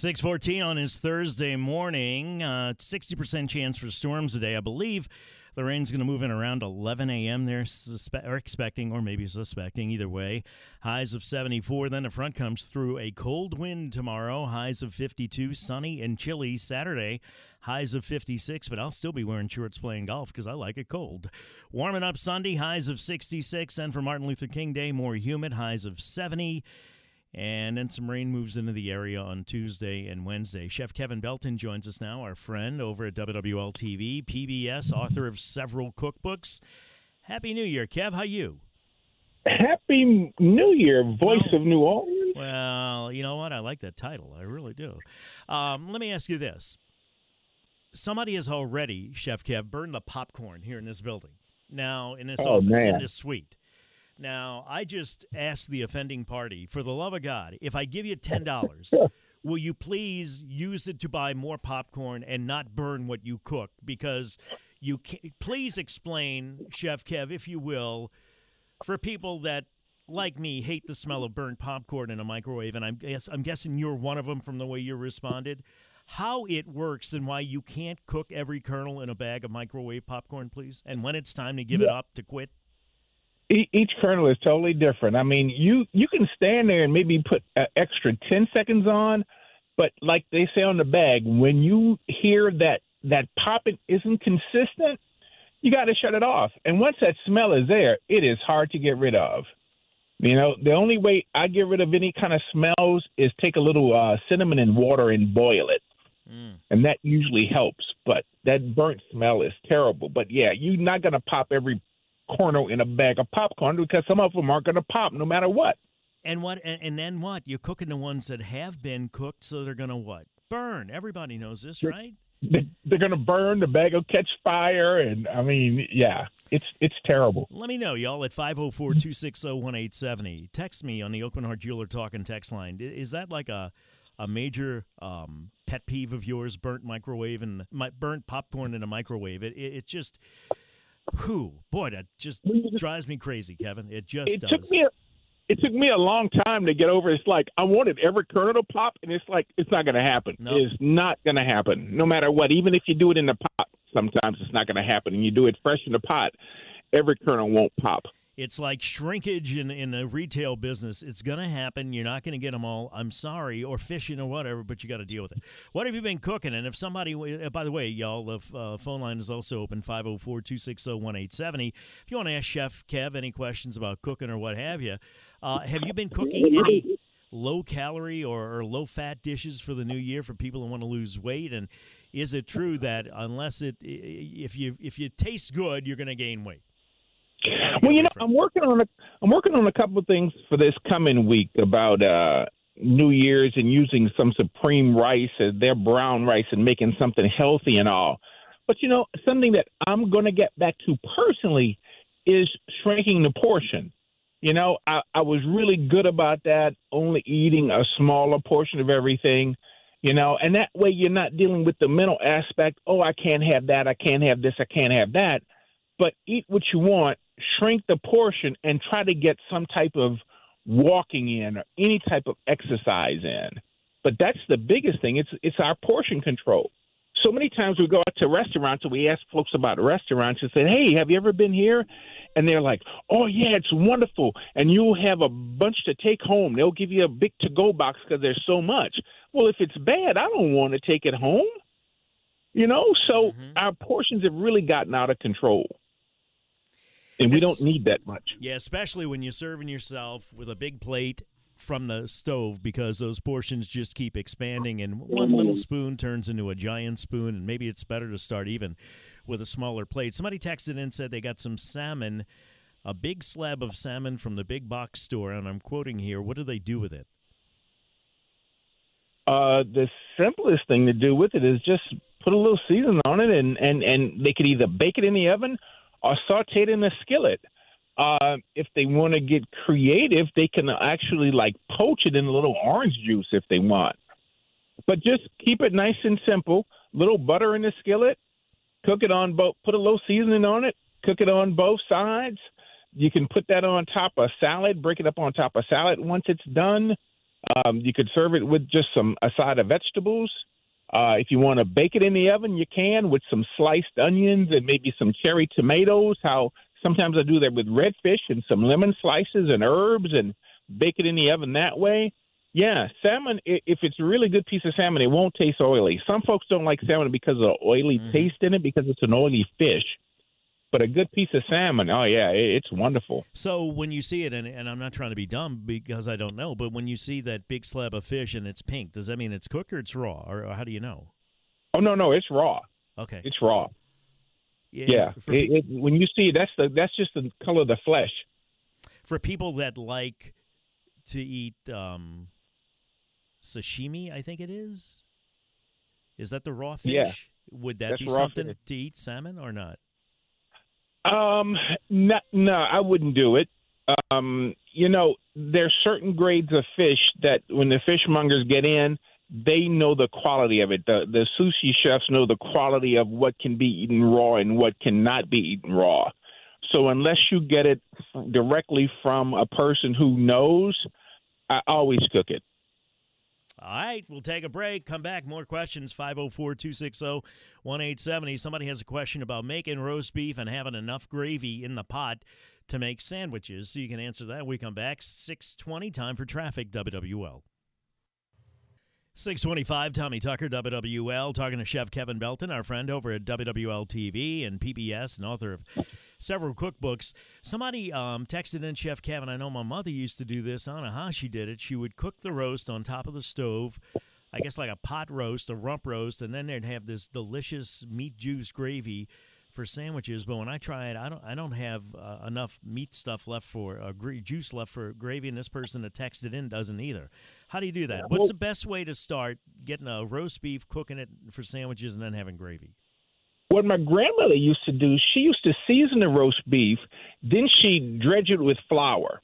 614 on his Thursday morning. Uh, 60% chance for storms today. I believe the rain's going to move in around 11 a.m. They're suspe- or expecting, or maybe suspecting, either way. Highs of 74. Then the front comes through a cold wind tomorrow. Highs of 52. Sunny and chilly Saturday. Highs of 56, but I'll still be wearing shorts playing golf because I like it cold. Warming up Sunday. Highs of 66. And for Martin Luther King Day, more humid. Highs of 70. And then some rain moves into the area on Tuesday and Wednesday. Chef Kevin Belton joins us now, our friend over at WWL TV, PBS, author of several cookbooks. Happy New Year, Kev. How you? Happy New Year, voice Oh. of New Orleans. Well, you know what? I like that title. I really do. Um, let me ask you this. Somebody has already, Chef Kev, burned the popcorn here in this building. Now, in this Oh, office, in this suite. Now, I just asked the offending party, for the love of God, if I give you $10, will you please use it to buy more popcorn and not burn what you cook? Because you can please explain, Chef Kev, if you will, for people that like me hate the smell of burnt popcorn in a microwave, and I'm guess, I'm guessing you're one of them from the way you responded. How it works and why you can't cook every kernel in a bag of microwave popcorn, please, and when it's time to give it up to quit. Each kernel is totally different. I mean, you you can stand there and maybe put an extra ten seconds on, but like they say on the bag, when you hear that that popping isn't consistent, you got to shut it off. And once that smell is there, it is hard to get rid of. You know, the only way I get rid of any kind of smells is take a little uh, cinnamon and water and boil it. and that usually helps. But that burnt smell is terrible. But yeah, you're not going to pop every kernel in a bag of popcorn because some of them aren't going to pop no matter what. And what? And, and then what? You're cooking the ones that have been cooked, so they're gonna what? Burn. Everybody knows this, right? They- They're going to burn. The bag will catch fire, and I mean, yeah, it's it's terrible. Let me know, y'all, at 504 260 1870. Text me on the Aucoin Hart Jeweler Talking text line. Is that like a a major um, pet peeve of yours? Burnt microwave and mi- burnt popcorn in a microwave. It, it, it just, who boy, that just drives me crazy, Kevin. It just It does. took me a, it took me a long time to get over. It's like I wanted every kernel to pop, and it's like it's not going to happen. Nope. It's not going to happen, no matter what. Even if you do it in the pot, sometimes it's not going to happen. And you do it fresh in the pot, every kernel won't pop. It's like shrinkage in in a retail business. It's going to happen. You're not going to get them all. I'm sorry, or fishing or whatever, but you got to deal with it. What have you been cooking? And if somebody, uh, by the way, y'all, the uh, phone line is also open 504 260 1870. If you want to ask Chef Kev any questions about cooking or what have you, uh, have you been cooking any low calorie or, or low fat dishes for the new year for people who want to lose weight? And is it true that unless it, if you if you taste good, you're going to gain weight? It's hard to Well, you know. I'm working on a I'm working on a couple of things for this coming week about uh New Year's and using some supreme rice, uh, their brown rice, and making something healthy and all. But you know, something that I'm going to get back to personally is shrinking the portion. You know, I, I was really good about that, only eating a smaller portion of everything. You know, and that way you're not dealing with the mental aspect. Oh, I can't have that. I can't have this. I can't have that. But eat what you want, shrink the portion, and try to get some type of walking in or any type of exercise in. But that's the biggest thing. It's it's our portion control. so many times we go out to restaurants and we ask folks about restaurants and say, "Hey, have you ever been here?" And they're like, "Oh yeah, it's wonderful." And you'll have a bunch to take home. They'll give you a big to-go box because there's so much. Well, if it's bad, I don't want to take it home. You know, so mm-hmm. our portions have really gotten out of control. And we don't need that much. Yeah, especially when you're serving yourself with a big plate from the stove because those portions just keep expanding and one little spoon turns into a giant spoon and maybe it's better to start even with a smaller plate. Somebody texted in and said they got some salmon, a big slab of salmon from the big box store and I'm quoting here, what do they do with it? Uh, the simplest thing to do with it is just put a little seasoning on it and and and they could either bake it in the oven or saute it in a skillet. Uh, if they want to get creative, they can actually like poach it in a little orange juice if they want. But just keep it nice and simple. Little butter in the skillet. Cook it on both. Put a little seasoning on it. Cook it on both sides. You can put that on top of salad. Break it up on top of salad once it's done. Um, you could serve it with just some a side of vegetables. Uh, if you want to bake it in the oven, you can with some sliced onions and maybe some cherry tomatoes. How Sometimes I do that with redfish and some lemon slices and herbs and bake it in the oven that way. Yeah, salmon. If it's a really good piece of salmon, it won't taste oily. Some folks don't like salmon because of the oily mm-hmm. taste in it because it's an oily fish. But a good piece of salmon, oh yeah, it's wonderful. So when you see it, and, and I'm not trying to be dumb because I don't know, but when you see that big slab of fish and it's pink, does that mean it's cooked or it's raw, or, or how do you know? Oh no, no, it's raw. Okay, it's raw. Yeah, yeah. It, it, when you see it, that's the that's just the color of the flesh. For people that like to eat um, sashimi, I think it is. Is that the raw fish? Yeah. Would that that's be something fish. to eat salmon or not? Um, no, no, I wouldn't do it. Um, you know, there's certain grades of fish that when the fishmongers get in, they know the quality of it. The the sushi chefs know the quality of what can be eaten raw and what cannot be eaten raw. So unless you get it directly from a person who knows, I always cook it. All right, we'll take a break. Come back. More questions 504 260 1870. Somebody has a question about making roast beef and having enough gravy in the pot to make sandwiches. So you can answer that. We come back 620 time for traffic WWL. 625, Tommy Tucker, WWL, talking to Chef Kevin Belton, our friend over at WWL TV and PBS and author of several cookbooks. Somebody um, texted in Chef Kevin. I know my mother used to do this. I don't know how she did it. She would cook the roast on top of the stove, I guess like a pot roast, a rump roast, and then they'd have this delicious meat juice gravy for sandwiches, but when I try it, I don't I don't have uh, enough meat stuff left for uh, gra- juice left for gravy, and this person that texted in doesn't either. How do you do that? What's the best way to start getting a roast beef, cooking it for sandwiches, and then having gravy? What my grandmother used to do, she used to season the roast beef, then she'd dredge it with flour.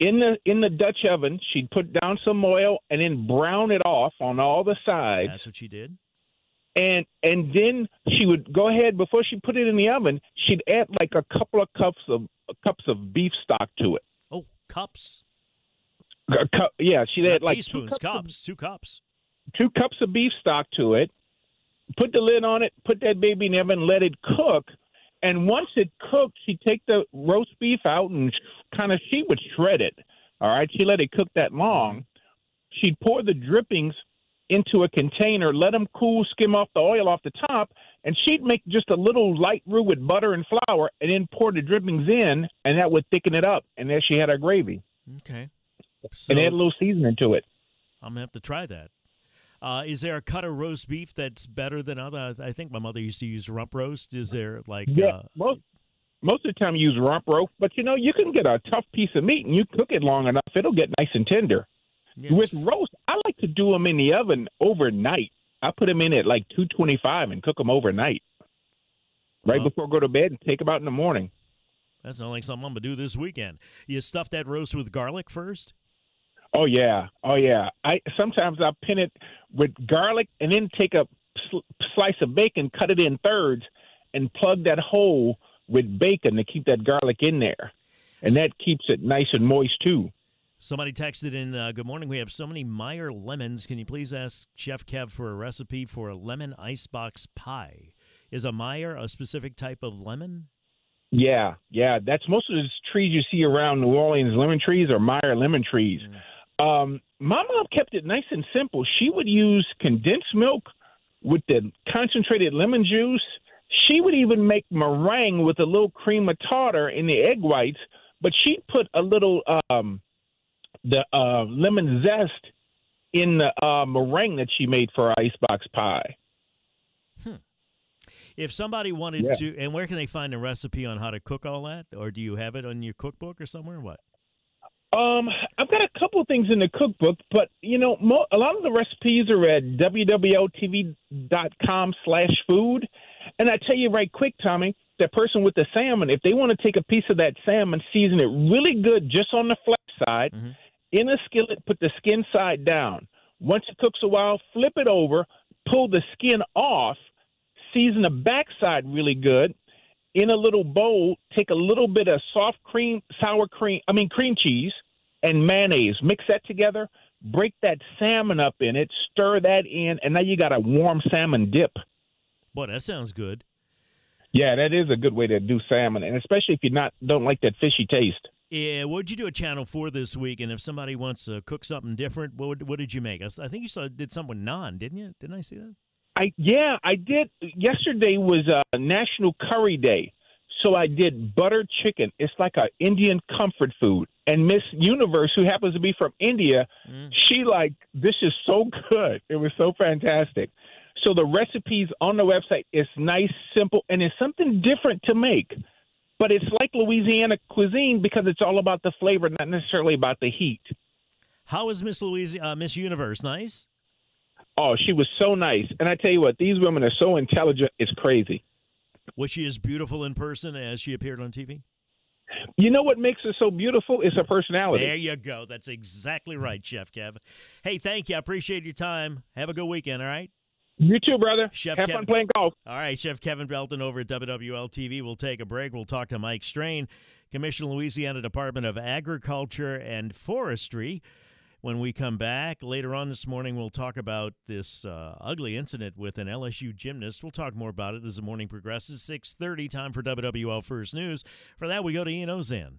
In the in the Dutch oven, she'd put down some oil and then brown it off on all the sides. That's what she did and and then she would go ahead before she put it in the oven. She'd add like a couple of cups of cups of beef stock to it. Oh, cups. A cup, yeah, she'd add like teaspoons, two cups, cups, two cups, two cups of beef stock to it. Put the lid on it. Put that baby in the oven. Let it cook. And once it cooked, she'd take the roast beef out and kind of she would shred it. All right, she let it cook that long. She'd pour the drippings into a container, let them cool, skim off the oil off the top, and she'd make just a little light roux with butter and flour, and then pour the drippings in, and that would thicken it up. And there she had her gravy. Okay. So, and add a little seasoning to it. I'm gonna have to try that. Uh, is there a cut of roast beef that's better than other? I think my mother used to use rump roast. Is there like yeah, uh, most most of the time you use rump roast, but you know you can get a tough piece of meat and you cook it long enough, it'll get nice and tender. Yes. With roast, I like to do them in the oven overnight. I put them in at like 225 and cook them overnight. Right before I go to bed and take them out in the morning. That sounds like something I'm going to do this weekend. You stuff that roast with garlic first? Oh yeah, oh yeah. I sometimes I pin it with garlic and then take a sl- slice of bacon, cut it in thirds, and plug that hole with bacon to keep that garlic in there, and that keeps it nice and moist too. Somebody texted in, uh, Good morning. We have so many Meyer lemons. Can you please ask Chef Kev for a recipe for a lemon icebox pie? Is a Meyer a specific type of lemon? Yeah, yeah. That's most of the trees you see around New Orleans. Lemon trees or Meyer lemon trees. Mm. Um, my mom kept it nice and simple. She would use condensed milk with the concentrated lemon juice. She would even make meringue with a little cream of tartar in the egg whites, but she'd put a little um, the uh, lemon zest in the uh, meringue that she made for our icebox pie. Hmm. If somebody wanted yeah. to, and where can they find a recipe on how to cook all that, or do you have it on your cookbook or somewhere? What? Um, I've got a couple things in the cookbook, but you know, mo- a lot of the recipes are at wwltv.com slash food. And I tell you right quick, Tommy, that person with the salmon, if they want to take a piece of that salmon, season it really good just on the flat side, mm-hmm. In a skillet, put the skin side down. Once it cooks a while, flip it over, pull the skin off, season the backside really good. In a little bowl, take a little bit of soft cream, sour cream, I mean cream cheese, and mayonnaise. Mix that together. Break that salmon up in it. Stir that in, and now you got a warm salmon dip. Boy, that sounds good. Yeah, that is a good way to do salmon, and especially if you not don't like that fishy taste. Yeah, what did you do at Channel Four this week? And if somebody wants to cook something different, what what did you make? I, think you saw did something with naan, didn't you? Didn't I see that? I yeah, I did. Yesterday was uh, National Curry Day, so I did butter chicken. It's like a Indian comfort food. And Miss Universe, who happens to be from India, mm. she like this is so good. It was so fantastic. So the recipes on the website is nice, simple, and it's something different to make. But it's like Louisiana cuisine because it's all about the flavor, not necessarily about the heat. How is Miss Louisiana, uh, Miss Universe? Nice. Oh, she was so nice. And I tell you what, these women are so intelligent, it's crazy. Was she as beautiful in person as she appeared on TV? You know what makes her so beautiful is her personality. There you go. That's exactly right, Chef Kev. Hey, thank you. I appreciate your time. Have a good weekend, all right? You too, brother. Chef Have Kevin, fun playing golf. All right, Chef Kevin Belton over at WWL TV. We'll take a break. We'll talk to Mike Strain, Commissioner Louisiana Department of Agriculture and Forestry. When we come back later on this morning, we'll talk about this uh, ugly incident with an LSU gymnast. We'll talk more about it as the morning progresses. 6.30, time for WWL First News. For that, we go to Ian Ozan.